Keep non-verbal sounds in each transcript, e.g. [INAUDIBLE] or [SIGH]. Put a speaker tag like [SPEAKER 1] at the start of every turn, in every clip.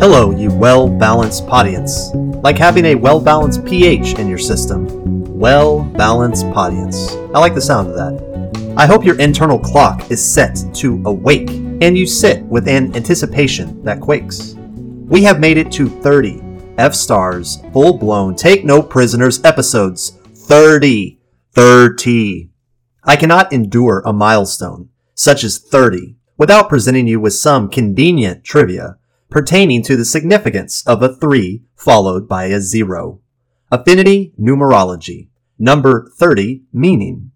[SPEAKER 1] Hello, you well balanced podience. Like having a well balanced pH in your system. Well balanced podience. I like the sound of that. I hope your internal clock is set to awake and you sit with an anticipation that quakes. We have made it to 30 F stars, full blown, take no prisoners episodes. 30. 30. I cannot endure a milestone, such as 30, without presenting you with some convenient trivia pertaining to the significance of a 3 followed by a 0. Affinity numerology. Number 30 meaning.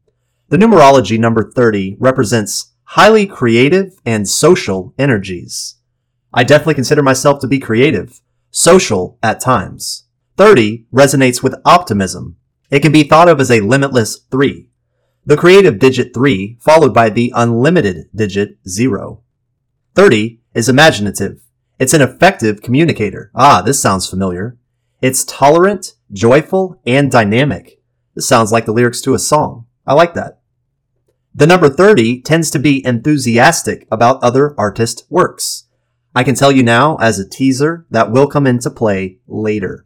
[SPEAKER 1] The numerology number 30 represents highly creative and social energies. I definitely consider myself to be creative, social at times. 30 resonates with optimism. It can be thought of as a limitless 3. The creative digit 3 followed by the unlimited digit 0. 30 is imaginative. It's an effective communicator. Ah, this sounds familiar. It's tolerant, joyful, and dynamic. This sounds like the lyrics to a song. I like that. The number 30 tends to be enthusiastic about other artist works. I can tell you now as a teaser that will come into play later.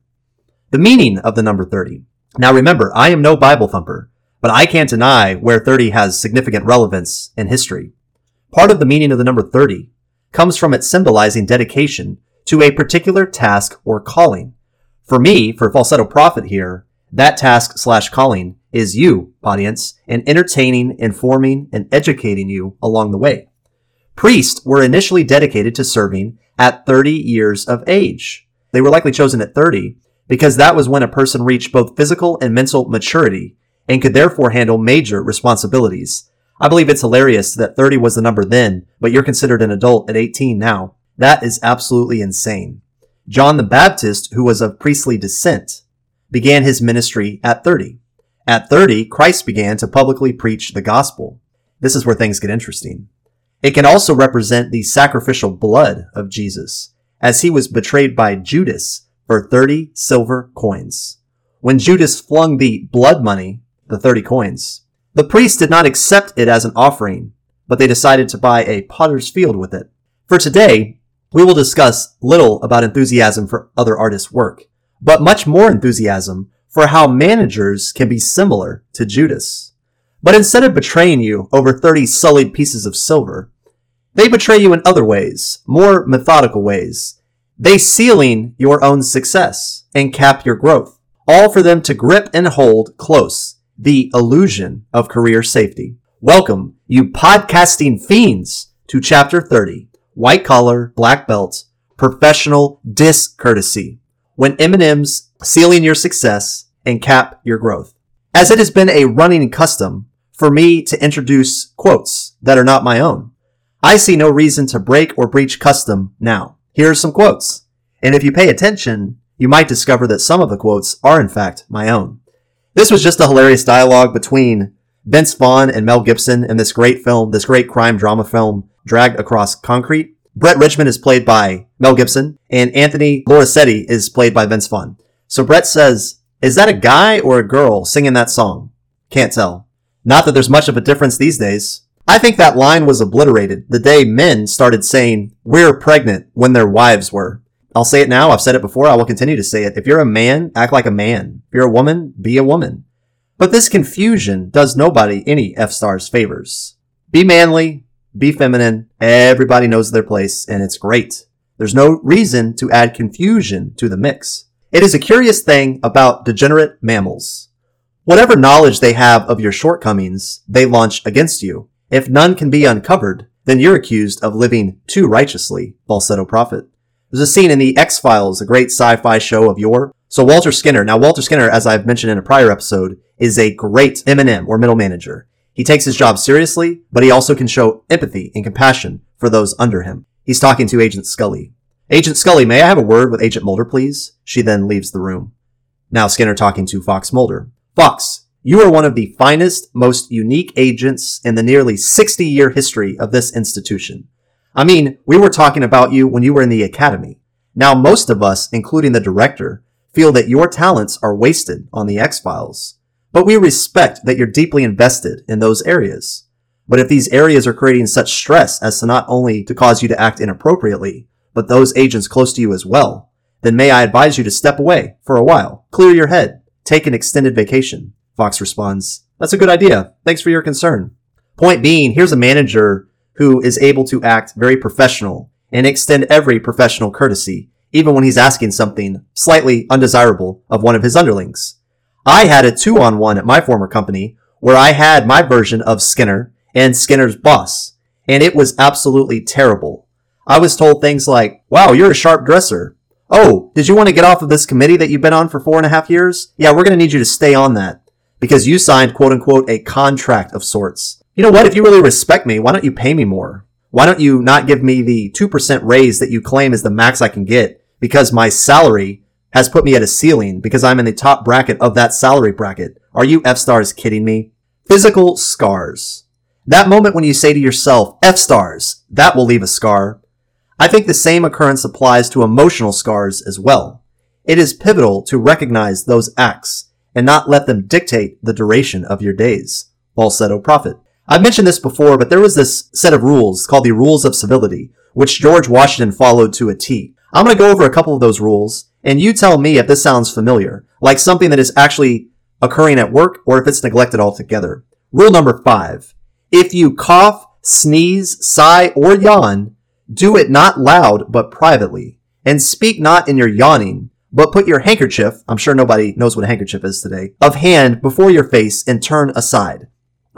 [SPEAKER 1] The meaning of the number 30. Now remember, I am no Bible thumper, but I can't deny where 30 has significant relevance in history. Part of the meaning of the number 30 comes from it symbolizing dedication to a particular task or calling. For me, for falsetto prophet here, that task slash calling is you, audience, and entertaining, informing, and educating you along the way. Priests were initially dedicated to serving at 30 years of age. They were likely chosen at 30 because that was when a person reached both physical and mental maturity and could therefore handle major responsibilities, I believe it's hilarious that 30 was the number then, but you're considered an adult at 18 now. That is absolutely insane. John the Baptist, who was of priestly descent, began his ministry at 30. At 30, Christ began to publicly preach the gospel. This is where things get interesting. It can also represent the sacrificial blood of Jesus, as he was betrayed by Judas for 30 silver coins. When Judas flung the blood money, the 30 coins, the priests did not accept it as an offering, but they decided to buy a potter's field with it. For today, we will discuss little about enthusiasm for other artists' work, but much more enthusiasm for how managers can be similar to Judas. But instead of betraying you over 30 sullied pieces of silver, they betray you in other ways, more methodical ways. They ceiling your own success and cap your growth, all for them to grip and hold close the illusion of career safety. Welcome, you podcasting fiends, to chapter 30, white collar, black belt, professional discourtesy, when M&Ms ceiling your success and cap your growth. As it has been a running custom for me to introduce quotes that are not my own, I see no reason to break or breach custom now. Here are some quotes. And if you pay attention, you might discover that some of the quotes are in fact my own. This was just a hilarious dialogue between Vince Vaughn and Mel Gibson in this great film, this great crime drama film, Dragged Across Concrete. Brett Ridgeman is played by Mel Gibson, and Anthony Lurasetti is played by Vince Vaughn. So Brett says, Is that a guy or a girl singing that song? Can't tell. Not that there's much of a difference these days. I think that line was obliterated the day men started saying, We're pregnant when their wives were. I'll say it now. I've said it before. I will continue to say it. If you're a man, act like a man. If you're a woman, be a woman. But this confusion does nobody any F stars favors. Be manly, be feminine. Everybody knows their place and it's great. There's no reason to add confusion to the mix. It is a curious thing about degenerate mammals. Whatever knowledge they have of your shortcomings, they launch against you. If none can be uncovered, then you're accused of living too righteously, falsetto prophet. There's a scene in the X Files, a great sci-fi show of yore. So Walter Skinner. Now Walter Skinner, as I've mentioned in a prior episode, is a great M&M or middle manager. He takes his job seriously, but he also can show empathy and compassion for those under him. He's talking to Agent Scully. Agent Scully, may I have a word with Agent Mulder, please? She then leaves the room. Now Skinner talking to Fox Mulder. Fox, you are one of the finest, most unique agents in the nearly 60 year history of this institution. I mean, we were talking about you when you were in the academy. Now, most of us, including the director, feel that your talents are wasted on the X-Files. But we respect that you're deeply invested in those areas. But if these areas are creating such stress as to not only to cause you to act inappropriately, but those agents close to you as well, then may I advise you to step away for a while, clear your head, take an extended vacation. Fox responds, That's a good idea. Thanks for your concern. Point being, here's a manager who is able to act very professional and extend every professional courtesy, even when he's asking something slightly undesirable of one of his underlings. I had a two on one at my former company where I had my version of Skinner and Skinner's boss, and it was absolutely terrible. I was told things like, wow, you're a sharp dresser. Oh, did you want to get off of this committee that you've been on for four and a half years? Yeah, we're going to need you to stay on that because you signed quote unquote a contract of sorts. You know what? If you really respect me, why don't you pay me more? Why don't you not give me the 2% raise that you claim is the max I can get because my salary has put me at a ceiling because I'm in the top bracket of that salary bracket. Are you F stars kidding me? Physical scars. That moment when you say to yourself, F stars, that will leave a scar. I think the same occurrence applies to emotional scars as well. It is pivotal to recognize those acts and not let them dictate the duration of your days. Falsetto Prophet. I've mentioned this before, but there was this set of rules called the Rules of Civility, which George Washington followed to a T. I'm going to go over a couple of those rules, and you tell me if this sounds familiar, like something that is actually occurring at work or if it's neglected altogether. Rule number five. If you cough, sneeze, sigh, or yawn, do it not loud, but privately. And speak not in your yawning, but put your handkerchief, I'm sure nobody knows what a handkerchief is today, of hand before your face and turn aside.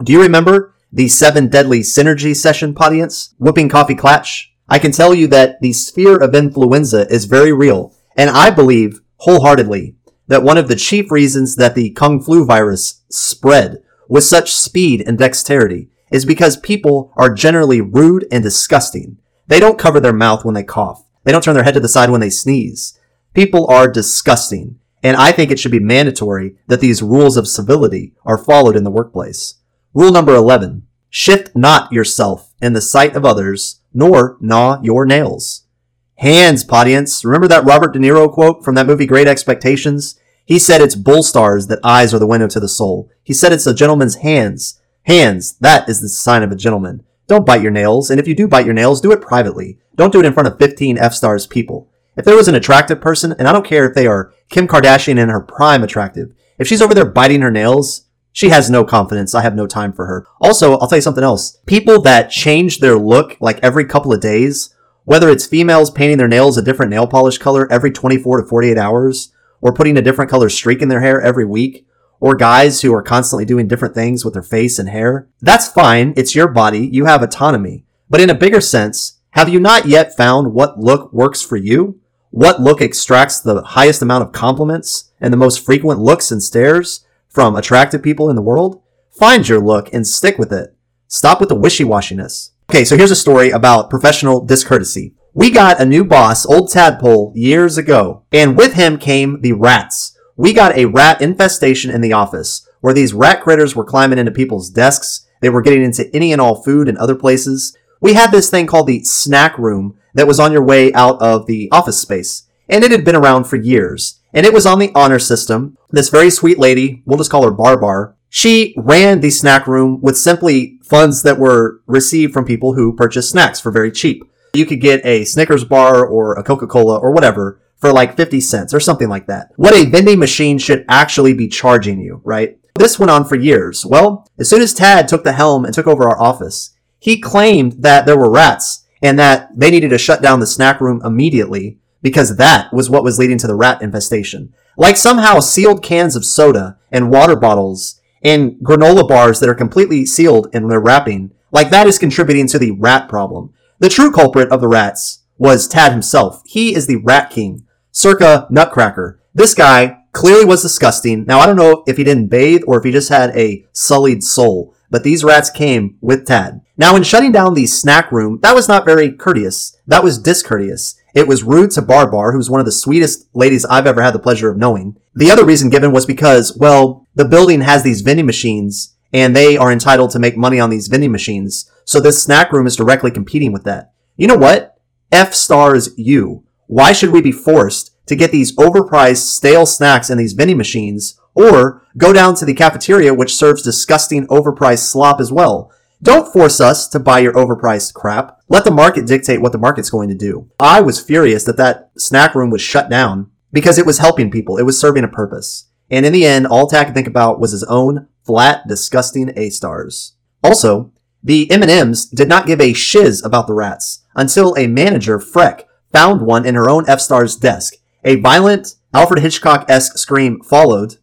[SPEAKER 1] Do you remember the seven deadly synergy session, audience? Whooping coffee clatch? I can tell you that the sphere of influenza is very real, and I believe wholeheartedly that one of the chief reasons that the Kung Flu virus spread with such speed and dexterity is because people are generally rude and disgusting. They don't cover their mouth when they cough. They don't turn their head to the side when they sneeze. People are disgusting, and I think it should be mandatory that these rules of civility are followed in the workplace. Rule number 11. Shift not yourself in the sight of others nor gnaw your nails. Hands, audience. Remember that Robert De Niro quote from that movie Great Expectations? He said it's bull stars that eyes are the window to the soul. He said it's a gentleman's hands. Hands, that is the sign of a gentleman. Don't bite your nails, and if you do bite your nails, do it privately. Don't do it in front of 15 F-stars people. If there was an attractive person, and I don't care if they are Kim Kardashian in her prime attractive, if she's over there biting her nails, she has no confidence. I have no time for her. Also, I'll tell you something else. People that change their look like every couple of days, whether it's females painting their nails a different nail polish color every 24 to 48 hours, or putting a different color streak in their hair every week, or guys who are constantly doing different things with their face and hair, that's fine. It's your body. You have autonomy. But in a bigger sense, have you not yet found what look works for you? What look extracts the highest amount of compliments and the most frequent looks and stares? From attractive people in the world, find your look and stick with it. Stop with the wishy-washiness. Okay, so here's a story about professional discourtesy. We got a new boss, Old Tadpole, years ago, and with him came the rats. We got a rat infestation in the office, where these rat critters were climbing into people's desks, they were getting into any and all food and other places. We had this thing called the snack room that was on your way out of the office space, and it had been around for years and it was on the honor system. This very sweet lady, we'll just call her Barbar, she ran the snack room with simply funds that were received from people who purchased snacks for very cheap. You could get a Snickers bar or a Coca-Cola or whatever for like 50 cents or something like that. What a vending machine should actually be charging you, right? This went on for years. Well, as soon as Tad took the helm and took over our office, he claimed that there were rats and that they needed to shut down the snack room immediately because that was what was leading to the rat infestation. Like somehow sealed cans of soda and water bottles and granola bars that are completely sealed in their wrapping, like that is contributing to the rat problem. The true culprit of the rats was Tad himself. He is the rat king, circa Nutcracker. This guy clearly was disgusting. Now I don't know if he didn't bathe or if he just had a sullied soul, but these rats came with Tad. Now in shutting down the snack room, that was not very courteous. That was discourteous. It was rude to Barbar, who's one of the sweetest ladies I've ever had the pleasure of knowing. The other reason given was because, well, the building has these vending machines and they are entitled to make money on these vending machines. So this snack room is directly competing with that. You know what? F stars you. Why should we be forced to get these overpriced stale snacks in these vending machines or go down to the cafeteria which serves disgusting overpriced slop as well? Don't force us to buy your overpriced crap. Let the market dictate what the market's going to do. I was furious that that snack room was shut down because it was helping people. It was serving a purpose. And in the end, all Tad could think about was his own flat, disgusting A stars. Also, the M&Ms did not give a shiz about the rats until a manager, Freck, found one in her own F-Star's desk. A violent Alfred Hitchcock-esque scream followed.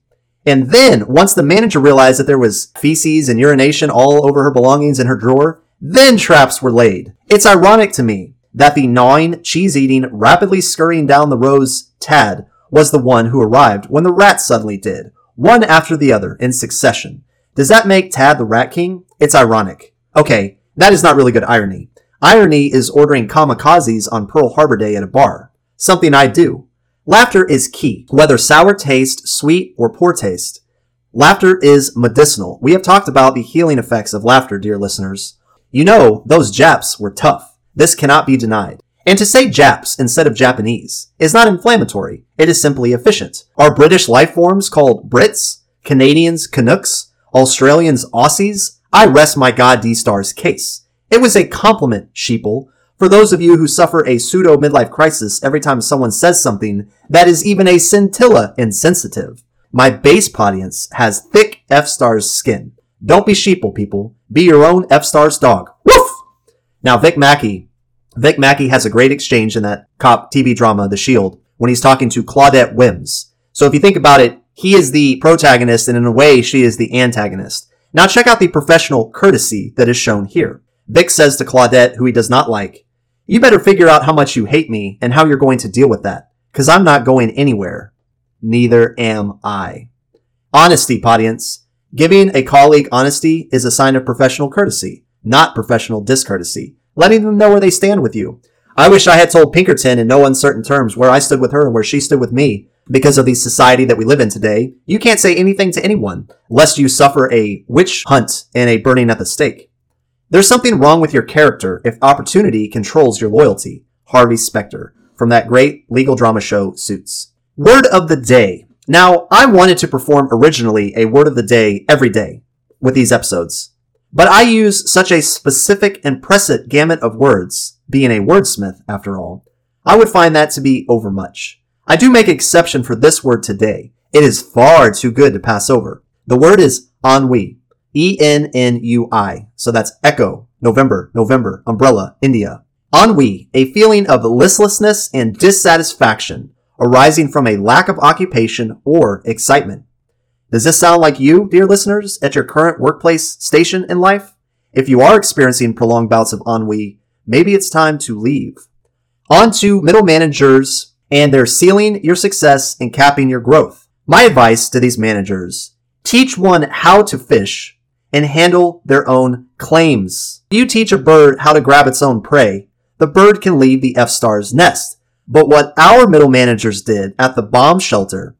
[SPEAKER 1] And then, once the manager realized that there was feces and urination all over her belongings in her drawer, then traps were laid. It's ironic to me that the gnawing, cheese-eating, rapidly scurrying down the rows Tad was the one who arrived when the rats suddenly did, one after the other in succession. Does that make Tad the Rat King? It's ironic. Okay, that is not really good irony. Irony is ordering kamikazes on Pearl Harbor Day at a bar. Something I do. Laughter is key, whether sour taste, sweet, or poor taste. Laughter is medicinal. We have talked about the healing effects of laughter, dear listeners. You know, those Japs were tough. This cannot be denied. And to say Japs instead of Japanese is not inflammatory. It is simply efficient. Are British life forms called Brits? Canadians Canucks? Australians Aussies? I rest my God D-Star's case. It was a compliment, sheeple, for those of you who suffer a pseudo midlife crisis every time someone says something that is even a scintilla insensitive. My base audience has thick F-Stars skin. Don't be sheeple, people. Be your own F-Stars dog. Woof! Now, Vic Mackey. Vic Mackey has a great exchange in that cop TV drama, The Shield, when he's talking to Claudette Wyms. So if you think about it, he is the protagonist and in a way she is the antagonist. Now check out the professional courtesy that is shown here. Vic says to Claudette, who he does not like, you better figure out how much you hate me and how you're going to deal with that, because I'm not going anywhere. Neither am I. Honesty, audience. Giving a colleague honesty is a sign of professional courtesy, not professional discourtesy. Letting them know where they stand with you. I wish I had told Pinkerton in no uncertain terms where I stood with her and where she stood with me. Because of the society that we live in today, you can't say anything to anyone, lest you suffer a witch hunt and a burning at the stake. There's something wrong with your character if opportunity controls your loyalty. Harvey Specter, from that great legal drama show, Suits. Word of the day. Now, I wanted to perform originally a word of the day every day with these episodes, but I use such a specific and precedent gamut of words, being a wordsmith after all, I would find that to be overmuch. I do make exception for this word today. It is far too good to pass over. The word is ennui. E-N-N-U-I. So that's echo, November, November, umbrella, India. Ennui, a feeling of listlessness and dissatisfaction arising from a lack of occupation or excitement. Does this sound like you, dear listeners, at your current workplace station in life? If you are experiencing prolonged bouts of ennui, maybe it's time to leave. On to middle managers and they're ceiling your success and capping your growth. My advice to these managers, teach one how to fish and handle their own claims. If you teach a bird how to grab its own prey, the bird can leave the F-Star's nest. But what our middle managers did at the bomb shelter,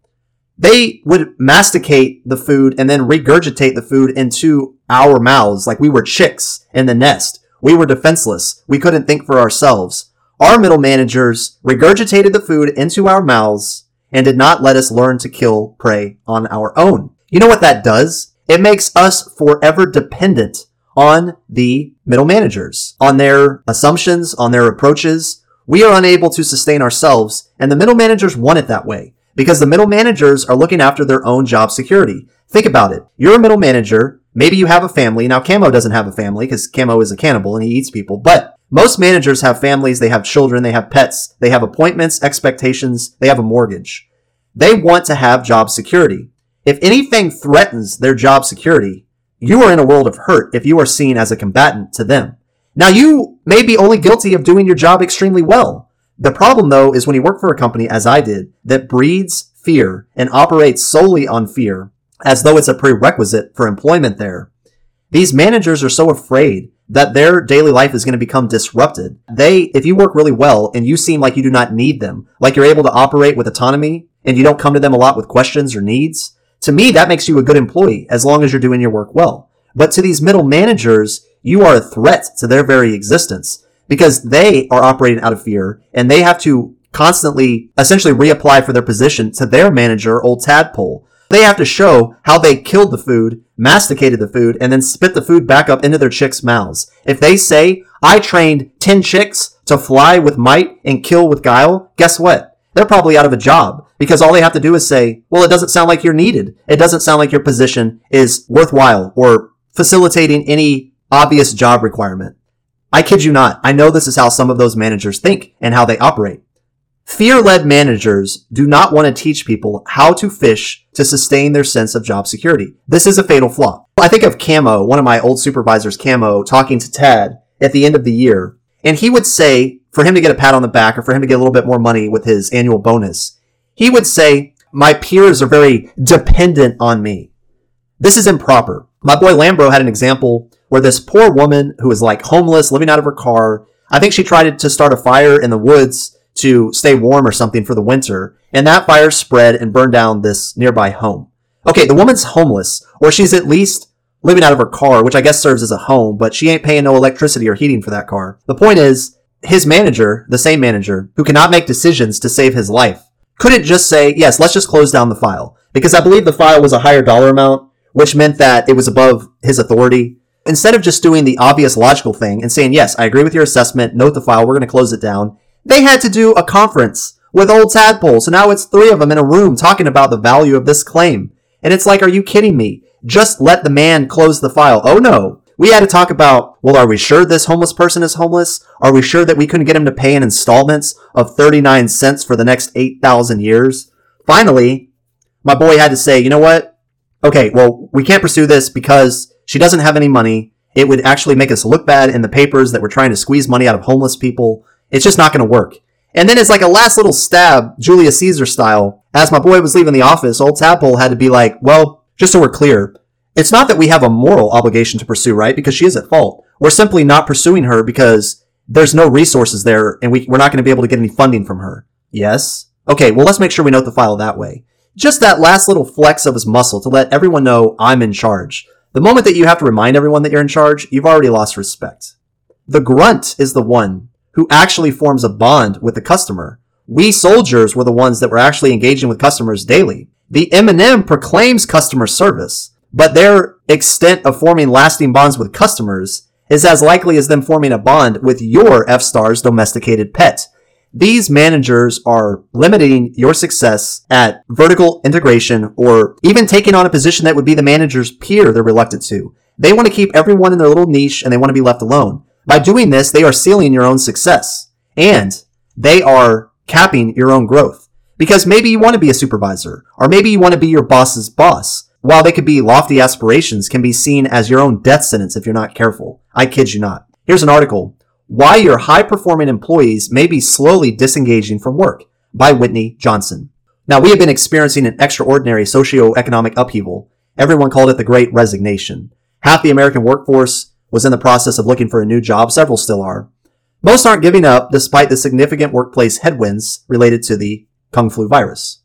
[SPEAKER 1] they would masticate the food and then regurgitate the food into our mouths like we were chicks in the nest. We were defenseless. We couldn't think for ourselves. Our middle managers regurgitated the food into our mouths and did not let us learn to kill prey on our own. You know what that does? It makes us forever dependent on the middle managers, on their assumptions, on their approaches. We are unable to sustain ourselves, and the middle managers want it that way because the middle managers are looking after their own job security. Think about it. You're a middle manager. Maybe you have a family. Now, Camo doesn't have a family because Camo is a cannibal and he eats people, but most managers have families, they have children, they have pets, they have appointments, expectations, they have a mortgage. They want to have job security. If anything threatens their job security, you are in a world of hurt if you are seen as a combatant to them. Now you may be only guilty of doing your job extremely well. The problem though is when you work for a company as I did that breeds fear and operates solely on fear as though it's a prerequisite for employment there. These managers are so afraid that their daily life is going to become disrupted. They, if you work really well and you seem like you do not need them, like you're able to operate with autonomy and you don't come to them a lot with questions or needs, to me, that makes you a good employee as long as you're doing your work well. But to these middle managers, you are a threat to their very existence because they are operating out of fear and they have to constantly essentially reapply for their position to their manager, old tadpole. They have to show how they killed the food, masticated the food, and then spit the food back up into their chicks' mouths. If they say, I trained 10 chicks to fly with might and kill with guile. Guess what? They're probably out of a job because all they have to do is say, well, it doesn't sound like you're needed. It doesn't sound like your position is worthwhile or facilitating any obvious job requirement. I kid you not. I know this is how some of those managers think and how they operate. Fear-led managers do not want to teach people how to fish to sustain their sense of job security. This is a fatal flaw. I think of Camo, one of my old supervisors, Camo, talking to Tad at the end of the year, and he would say, for him to get a pat on the back or for him to get a little bit more money with his annual bonus, he would say, my peers are very dependent on me. This is improper. My boy Lambro had an example where this poor woman who was like homeless, living out of her car, I think she tried to start a fire in the woods to stay warm or something for the winter, and that fire spread and burned down this nearby home. Okay, the woman's homeless, or she's at least living out of her car, which I guess serves as a home, but she ain't paying no electricity or heating for that car. The point is, his manager, the same manager, who cannot make decisions to save his life, couldn't just say, yes, let's just close down the file. Because I believe the file was a higher dollar amount, which meant that it was above his authority. Instead of just doing the obvious logical thing and saying, yes, I agree with your assessment, note the file, we're going to close it down, they had to do a conference with old tadpoles. So now it's three of them in a room talking about the value of this claim. And it's like, are you kidding me? Just let the man close the file. Oh no. We had to talk about, well, are we sure this homeless person is homeless? Are we sure that we couldn't get him to pay in installments of 39 cents for the next 8,000 years? Finally, my boy had to say, you know what? Okay, well, we can't pursue this because she doesn't have any money. It would actually make us look bad in the papers that we're trying to squeeze money out of homeless people. It's just not going to work. And then it's like a last little stab, Julius Caesar style. As my boy was leaving the office, old Tadpole had to be like, well, just so we're clear, it's not that we have a moral obligation to pursue, right? Because she is at fault. We're simply not pursuing her because there's no resources there and we, we're not going to be able to get any funding from her. Yes? Okay, well, let's make sure we note the file that way. Just that last little flex of his muscle to let everyone know I'm in charge. The moment that you have to remind everyone that you're in charge, you've already lost respect. The grunt is the one who actually forms a bond with the customer. We soldiers were the ones that were actually engaging with customers daily. The M&M proclaims customer service, but their extent of forming lasting bonds with customers is as likely as them forming a bond with your F-Star's domesticated pet. These managers are limiting your success at vertical integration or even taking on a position that would be the manager's peer they're reluctant to. They want to keep everyone in their little niche and they want to be left alone. By doing this, they are ceiling your own success and they are capping your own growth. Because maybe you want to be a supervisor or maybe you want to be your boss's boss. While they could be lofty aspirations, can be seen as your own death sentence if you're not careful. I kid you not. Here's an article. Why Your High Performing Employees May Be Slowly Disengaging from Work by Whitney Johnson. Now, we have been experiencing an extraordinary socio-economic upheaval. Everyone called it the Great Resignation. Half the American workforce was in the process of looking for a new job. Several still are. Most aren't giving up despite the significant workplace headwinds related to the Kung Flu virus.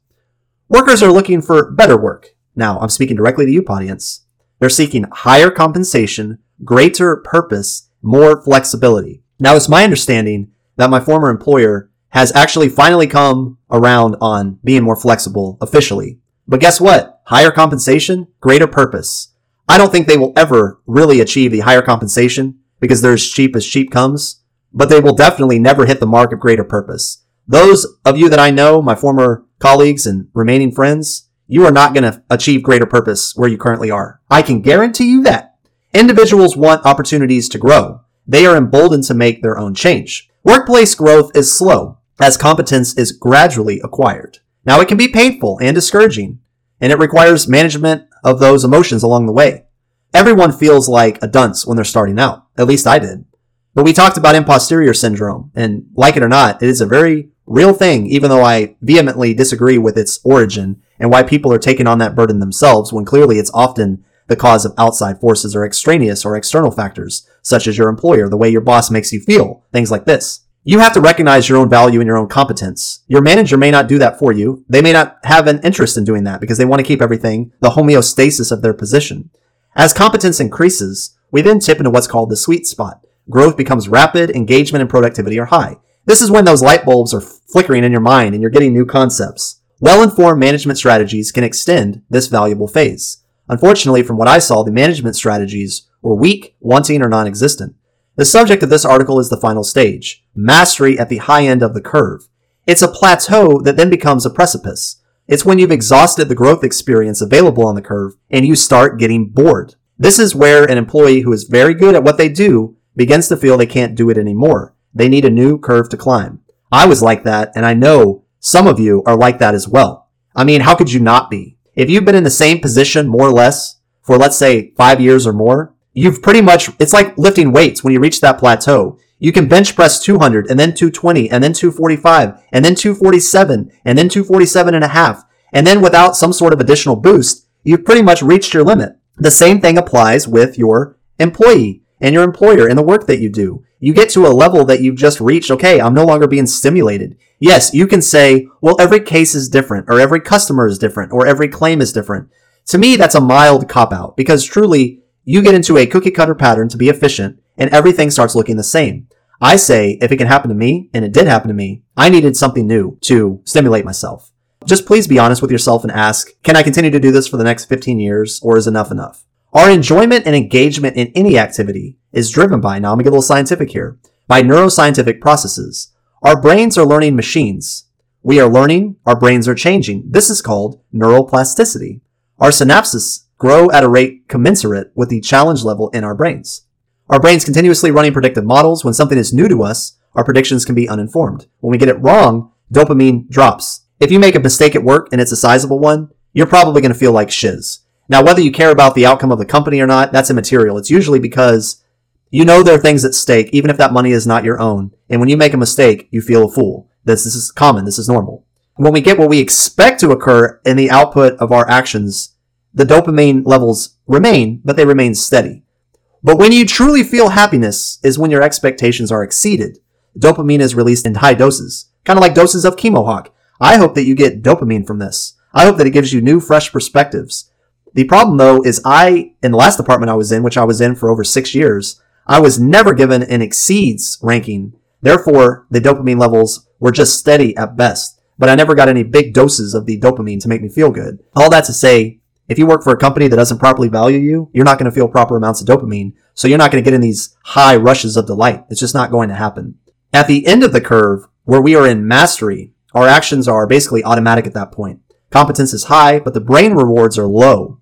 [SPEAKER 1] Workers are looking for better work. Now, I'm speaking directly to you, audience. They're seeking higher compensation, greater purpose, more flexibility. Now, it's my understanding that my former employer has actually finally come around on being more flexible officially. But guess what? Higher compensation, greater purpose. I don't think they will ever really achieve the higher compensation because they're as cheap as cheap comes, but they will definitely never hit the mark of greater purpose. Those of you that I know, my former colleagues and remaining friends, you are not going to achieve greater purpose where you currently are. I can guarantee you that. Individuals want opportunities to grow. They are emboldened to make their own change. Workplace growth is slow as competence is gradually acquired. Now it can be painful and discouraging, and it requires management of those emotions along the way. Everyone feels like a dunce when they're starting out. At least I did. But we talked about imposterior syndrome, and like it or not, it is a very real thing, even though I vehemently disagree with its origin and why people are taking on that burden themselves when clearly it's often the cause of outside forces or extraneous or external factors, such as your employer, the way your boss makes you feel, things like this. You have to recognize your own value and your own competence. Your manager may not do that for you. They may not have an interest in doing that because they want to keep everything the homeostasis of their position. As competence increases, we then tip into what's called the sweet spot. Growth becomes rapid, engagement and productivity are high. This is when those light bulbs are flickering in your mind and you're getting new concepts. Well-informed management strategies can extend this valuable phase. Unfortunately, from what I saw, the management strategies were weak, wanting, or non-existent. The subject of this article is the final stage, mastery at the high end of the curve. It's a plateau that then becomes a precipice. It's when you've exhausted the growth experience available on the curve and you start getting bored. This is where an employee who is very good at what they do begins to feel they can't do it anymore. They need a new curve to climb. I was like that, and I know some of you are like that as well. I mean, how could you not be? If you've been in the same position more or less for let's say five years or more, you've pretty much, it's like lifting weights when you reach that plateau. You can bench press 200 and then 220 and then 245 and then 247 and then 247 and a half. And then without some sort of additional boost, you've pretty much reached your limit. The same thing applies with your employee and your employer and the work that you do. You get to a level that you've just reached. Okay, I'm no longer being stimulated. Yes, you can say, well, every case is different or every customer is different or every claim is different. To me, that's a mild cop out because truly you get into a cookie cutter pattern to be efficient and everything starts looking the same. I say, if it can happen to me, and it did happen to me, I needed something new to stimulate myself. Just please be honest with yourself and ask, can I continue to do this for the next 15 years or is enough enough? Our enjoyment and engagement in any activity is driven by, now I'm gonna get a little scientific here, by neuroscientific processes. Our brains are learning machines. We are learning, our brains are changing. This is called neuroplasticity. Our synapses grow at a rate commensurate with the challenge level in our brains. Our brains continuously running predictive models. When something is new to us, our predictions can be uninformed. When we get it wrong, dopamine drops. If you make a mistake at work and it's a sizable one, you're probably going to feel like shiz. Now, whether you care about the outcome of the company or not, that's immaterial. It's usually because you know there are things at stake, even if that money is not your own. And when you make a mistake, you feel a fool. This, this is common. This is normal. When we get what we expect to occur in the output of our actions, the dopamine levels remain, but they remain steady. But when you truly feel happiness is when your expectations are exceeded. Dopamine is released in high doses, kind of like doses of chemohawk. I hope that you get dopamine from this. I hope that it gives you new, fresh perspectives. The problem though is I, in the last department I was in, which I was in for over six years, I was never given an exceeds ranking. Therefore, the dopamine levels were just steady at best, but I never got any big doses of the dopamine to make me feel good. All that to say, if you work for a company that doesn't properly value you, you're not going to feel proper amounts of dopamine. So you're not going to get in these high rushes of delight. It's just not going to happen. At the end of the curve, where we are in mastery, our actions are basically automatic at that point. Competence is high, but the brain rewards are low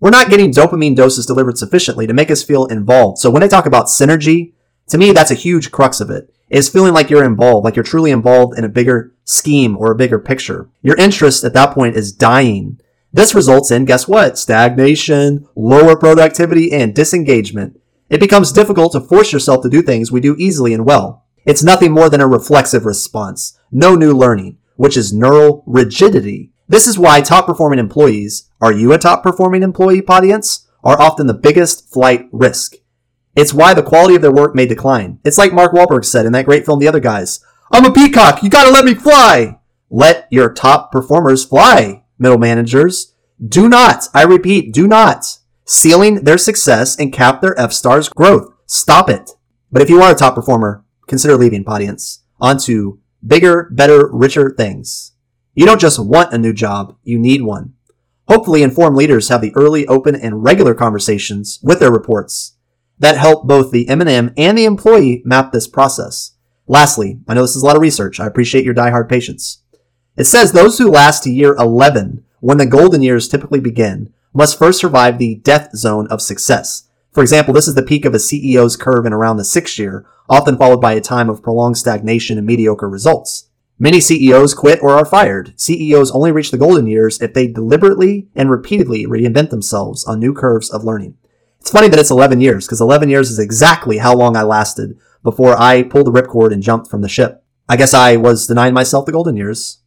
[SPEAKER 1] we're not getting dopamine doses delivered sufficiently to make us feel involved. So when I talk about synergy, to me, that's a huge crux of it, is feeling like you're involved, like you're truly involved in a bigger scheme or a bigger picture. Your interest at that point is dying. This results in, guess what? Stagnation, lower productivity, and disengagement. It becomes difficult to force yourself to do things we do easily and well. It's nothing more than a reflexive response. No new learning, which is neural rigidity. This is why top performing employees, are you a top performing employee, audience, are often the biggest flight risk. It's why the quality of their work may decline. It's like Mark Wahlberg said in that great film, The Other Guys. I'm a peacock. You gotta let me fly. Let your top performers fly, middle managers. Do not, I repeat, do not ceiling their success and cap their F-stars growth. Stop it. But if you are a top performer, consider leaving, audience. On to bigger, better, richer things. You don't just want a new job, you need one. Hopefully, informed leaders have the early, open, and regular conversations with their reports that help both the M&M and the employee map this process. Lastly, I know this is a lot of research. I appreciate your diehard patience. It says those who last to year 11, when the golden years typically begin, must first survive the death zone of success. For example, this is the peak of a CEO's curve in around the sixth year, often followed by a time of prolonged stagnation and mediocre results. Many CEOs quit or are fired. CEOs only reach the golden years if they deliberately and repeatedly reinvent themselves on new curves of learning. It's funny that it's 11 years, because 11 years is exactly how long I lasted before I pulled the ripcord and jumped from the ship. I guess I was denying myself the golden years.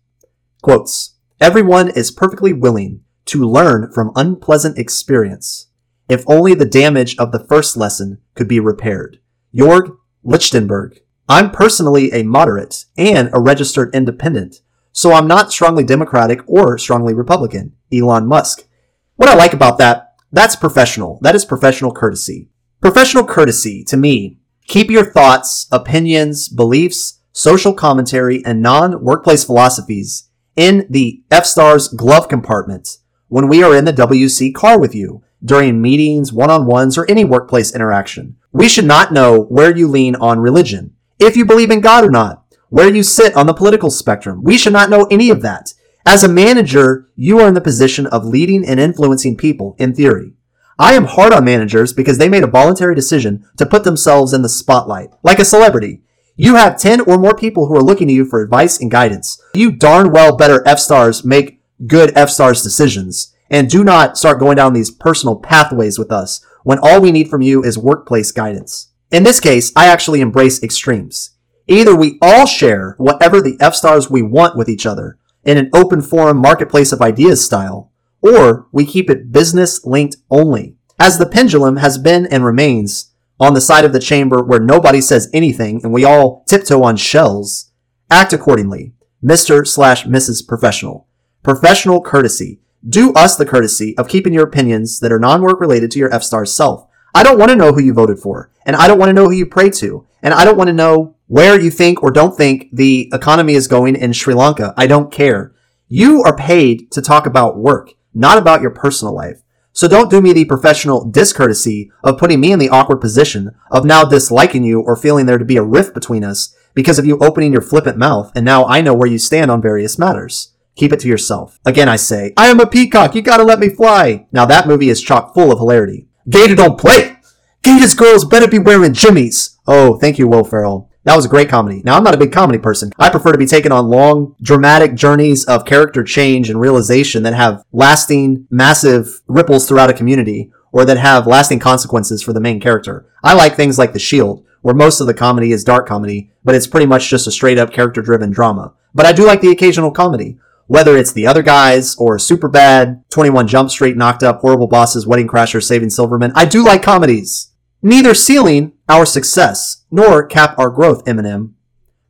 [SPEAKER 1] Quotes. Everyone is perfectly willing to learn from unpleasant experience. If only the damage of the first lesson could be repaired. Jorg Lichtenberg. I'm personally a moderate and a registered independent, so I'm not strongly Democratic or strongly Republican. Elon Musk. What I like about that, that's professional. That is professional courtesy. Professional courtesy, to me, keep your thoughts, opinions, beliefs, social commentary, and non-workplace philosophies in the F-Stars glove compartment when we are in the WC car with you during meetings, one-on-ones, or any workplace interaction. We should not know where you lean on religion, if you believe in God or not, where you sit on the political spectrum. We should not know any of that. As a manager, you are in the position of leading and influencing people in theory. I am hard on managers because they made a voluntary decision to put themselves in the spotlight, like a celebrity. You have 10 or more people who are looking to you for advice and guidance. You darn well better F stars make good F stars decisions and do not start going down these personal pathways with us when all we need from you is workplace guidance. In this case, I actually embrace extremes. Either we all share whatever the F stars we want with each other in an open forum marketplace of ideas style, or we keep it business linked only. As the pendulum has been and remains on the side of the chamber where nobody says anything and we all tiptoe on shells, act accordingly. Mr. slash Mrs. Professional. Professional courtesy. Do us the courtesy of keeping your opinions that are non-work related to your F-star self. I don't want to know who you voted for, and I don't want to know who you pray to, and I don't want to know where you think or don't think the economy is going in Sri Lanka. I don't care. You are paid to talk about work not about your personal life. So don't do me the professional discourtesy of putting me in the awkward position of now disliking you or feeling there to be a rift between us because of you opening your flippant mouth and now I know where you stand on various matters. Keep it to yourself. Again, I say, I am a peacock. You gotta let me fly. Now that movie is chock full of hilarity. Gator don't play. Gator's girls better be wearing jimmies. Oh, thank you, Will Ferrell. That was a great comedy. Now, I'm not a big comedy person. I prefer to be taken on long, dramatic journeys of character change and realization that have lasting, massive ripples throughout a community or that have lasting consequences for the main character. I like things like The Shield, where most of the comedy is dark comedy, but it's pretty much just a straight up character driven drama. But I do like the occasional comedy. Whether it's The Other Guys or Superbad, 21 Jump Street, Knocked Up, Horrible Bosses, Wedding Crashers, Saving Silverman, I do like comedies. Neither ceiling our success, nor cap our growth, M&M.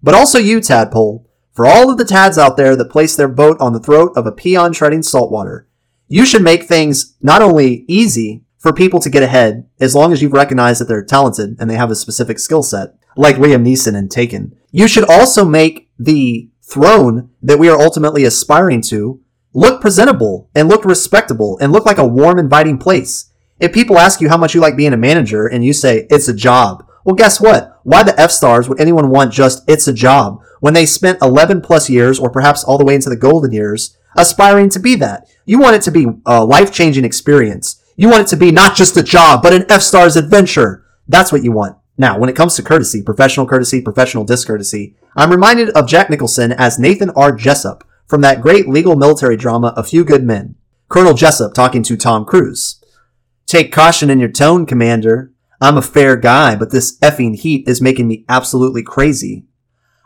[SPEAKER 1] But also you, Tadpole, for all of the Tads out there that place their boat on the throat of a peon treading saltwater. You should make things not only easy for people to get ahead, as long as you've recognized that they're talented and they have a specific skill set, like Liam Neeson and Taken. You should also make the throne that we are ultimately aspiring to look presentable and look respectable and look like a warm, inviting place. If people ask you how much you like being a manager and you say it's a job, well, guess what? Why the F stars would anyone want just it's a job when they spent 11 plus years or perhaps all the way into the golden years aspiring to be that? You want it to be a life changing experience. You want it to be not just a job, but an F stars adventure. That's what you want. Now, when it comes to courtesy, professional courtesy, professional discourtesy, I'm reminded of Jack Nicholson as Nathan R. Jessup from that great legal military drama, A Few Good Men. Colonel Jessup talking to Tom Cruise. Take caution in your tone, Commander. I'm a fair guy, but this effing heat is making me absolutely crazy.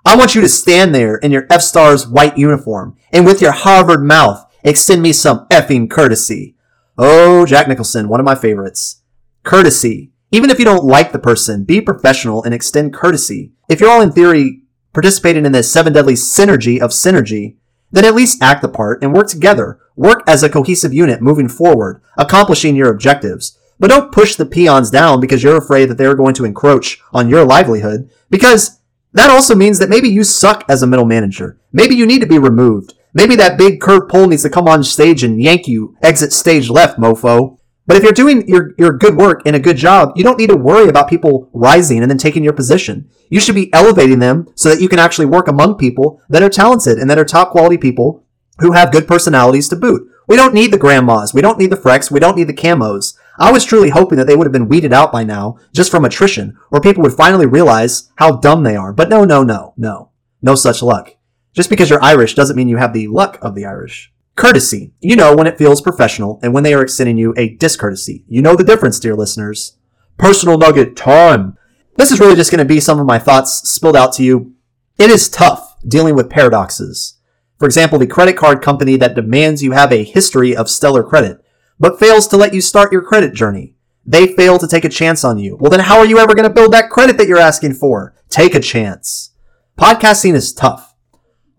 [SPEAKER 1] I want you to stand there in your F-Stars white uniform and with your Harvard mouth extend me some effing courtesy. Oh, Jack Nicholson, one of my favorites. Courtesy. Even if you don't like the person, be professional and extend courtesy. If you're all in theory participating in this seven deadly synergy of synergy, then at least act the part and work together. Work as a cohesive unit moving forward, accomplishing your objectives. But don't push the peons down because you're afraid that they're going to encroach on your livelihood, because that also means that maybe you suck as a middle manager. Maybe you need to be removed. Maybe that big Kurt Pole needs to come on stage and yank you exit stage left, mofo. But if you're doing your, your good work in a good job, you don't need to worry about people rising and then taking your position. You should be elevating them so that you can actually work among people that are talented and that are top quality people who have good personalities to boot. We don't need the grandmas. We don't need the frecks. We don't need the camos. I was truly hoping that they would have been weeded out by now just from attrition or people would finally realize how dumb they are. But no, no, no, no. No such luck. Just because you're Irish doesn't mean you have the luck of the Irish. Courtesy. You know when it feels professional and when they are extending you a discourtesy. You know the difference, dear listeners. Personal nugget time. This is really just going to be some of my thoughts spilled out to you. It is tough dealing with paradoxes. For example, the credit card company that demands you have a history of stellar credit, but fails to let you start your credit journey. They fail to take a chance on you. Well, then how are you ever going to build that credit that you're asking for? Take a chance. Podcasting is tough.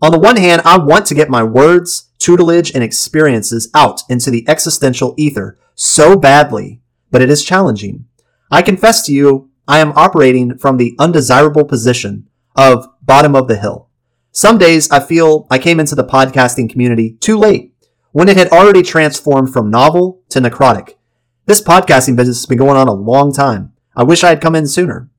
[SPEAKER 1] On the one hand, I want to get my words, tutelage, and experiences out into the existential ether so badly, but it is challenging. I confess to you, I am operating from the undesirable position of bottom of the hill. Some days I feel I came into the podcasting community too late when it had already transformed from novel to necrotic. This podcasting business has been going on a long time. I wish I had come in sooner.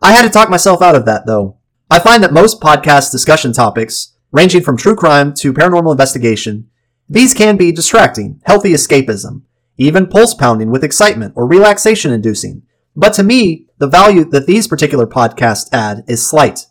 [SPEAKER 1] I had to talk myself out of that, though. I find that most podcast discussion topics, ranging from true crime to paranormal investigation, these can be distracting, healthy escapism, even pulse pounding with excitement or relaxation inducing. But to me, the value that these particular podcasts add is slight.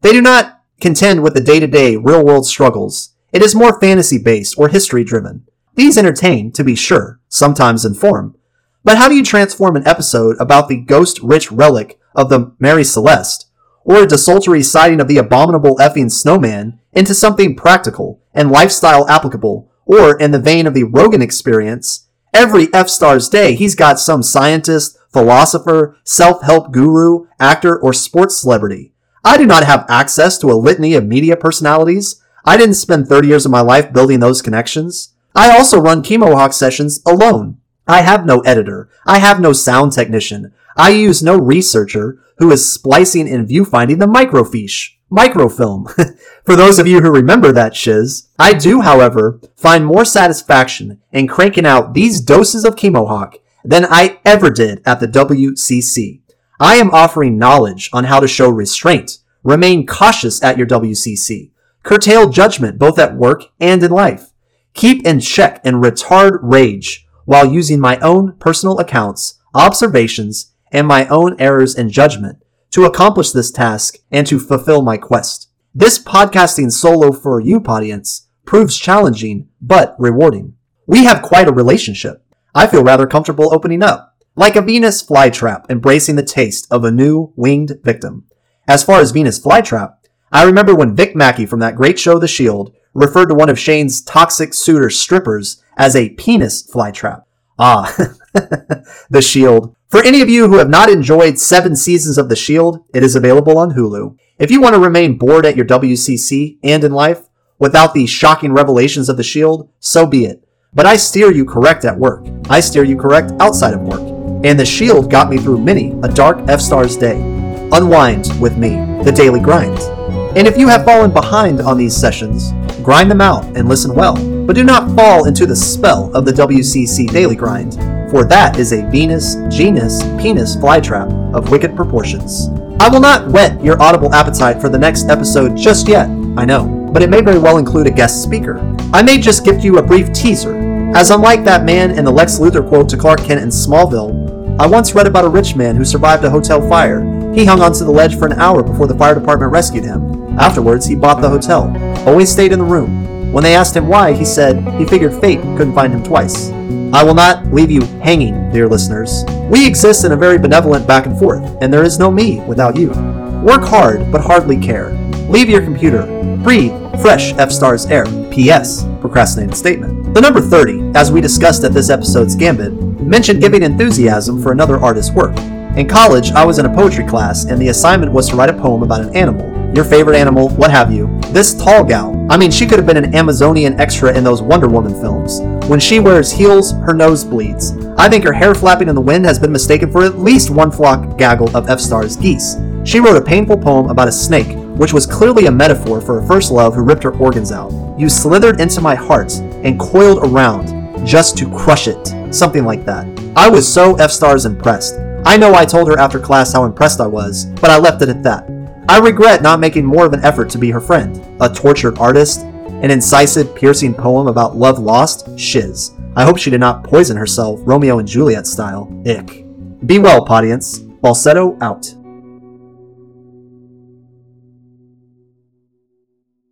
[SPEAKER 1] They do not contend with the day to day real world struggles. It is more fantasy based or history driven. These entertain, to be sure, sometimes inform. But how do you transform an episode about the ghost rich relic of the Mary Celeste, or a desultory sighting of the abominable effing snowman, into something practical and lifestyle applicable, or in the vein of the Rogan experience, every F star's day he's got some scientist, philosopher, self-help guru, actor, or sports celebrity. I do not have access to a litany of media personalities. I didn't spend 30 years of my life building those connections. I also run Chemohawk sessions alone. I have no editor. I have no sound technician. I use no researcher who is splicing and viewfinding the microfiche, microfilm. [LAUGHS] For those of you who remember that shiz, I do, however, find more satisfaction in cranking out these doses of Chemohawk than I ever did at the WCC. I am offering knowledge on how to show restraint, remain cautious at your WCC, curtail judgment both at work and in life, keep in check and retard rage while using my own personal accounts, observations, and my own errors in judgment to accomplish this task and to fulfill my quest. This podcasting solo for you audience proves challenging but rewarding. We have quite a relationship. I feel rather comfortable opening up, like a Venus flytrap embracing the taste of a new winged victim. As far as Venus flytrap, I remember when Vic Mackey from that great show The Shield referred to one of Shane's toxic suitor strippers as a penis flytrap. Ah, [LAUGHS] The Shield. For any of you who have not enjoyed seven seasons of The Shield, it is available on Hulu. If you want to remain bored at your WCC and in life without the shocking revelations of The Shield, so be it. But I steer you correct at work. I steer you correct outside of work. And The Shield got me through many a dark F Stars day. Unwind with me, the daily grind. And if you have fallen behind on these sessions, grind them out and listen well, but do not fall into the spell of the WCC daily grind, for that is a Venus, genus, penis flytrap of wicked proportions. I will not whet your audible appetite for the next episode just yet, I know, but it may very well include a guest speaker. I may just give you a brief teaser, as unlike that man in the Lex Luthor quote to Clark Kent in Smallville, I once read about a rich man who survived a hotel fire. He hung onto the ledge for an hour before the fire department rescued him. Afterwards, he bought the hotel, always stayed in the room. When they asked him why, he said he figured fate couldn't find him twice. I will not leave you hanging, dear listeners. We exist in a very benevolent back and forth, and there is no me without you. Work hard, but hardly care. Leave your computer. Breathe fresh F stars air. P.S. Procrastinated statement. The number 30, as we discussed at this episode's Gambit, mentioned giving enthusiasm for another artist's work. In college, I was in a poetry class, and the assignment was to write a poem about an animal. Your favorite animal, what have you. This tall gal, I mean, she could have been an Amazonian extra in those Wonder Woman films. When she wears heels, her nose bleeds. I think her hair flapping in the wind has been mistaken for at least one flock gaggle of F Star's geese. She wrote a painful poem about a snake, which was clearly a metaphor for a first love who ripped her organs out. You slithered into my heart and coiled around just to crush it. Something like that. I was so F Stars impressed. I know I told her after class how impressed I was, but I left it at that. I regret not making more of an effort to be her friend. A tortured artist? An incisive, piercing poem about love lost? Shiz. I hope she did not poison herself Romeo and Juliet style. Ick. Be well, audience. Falsetto out.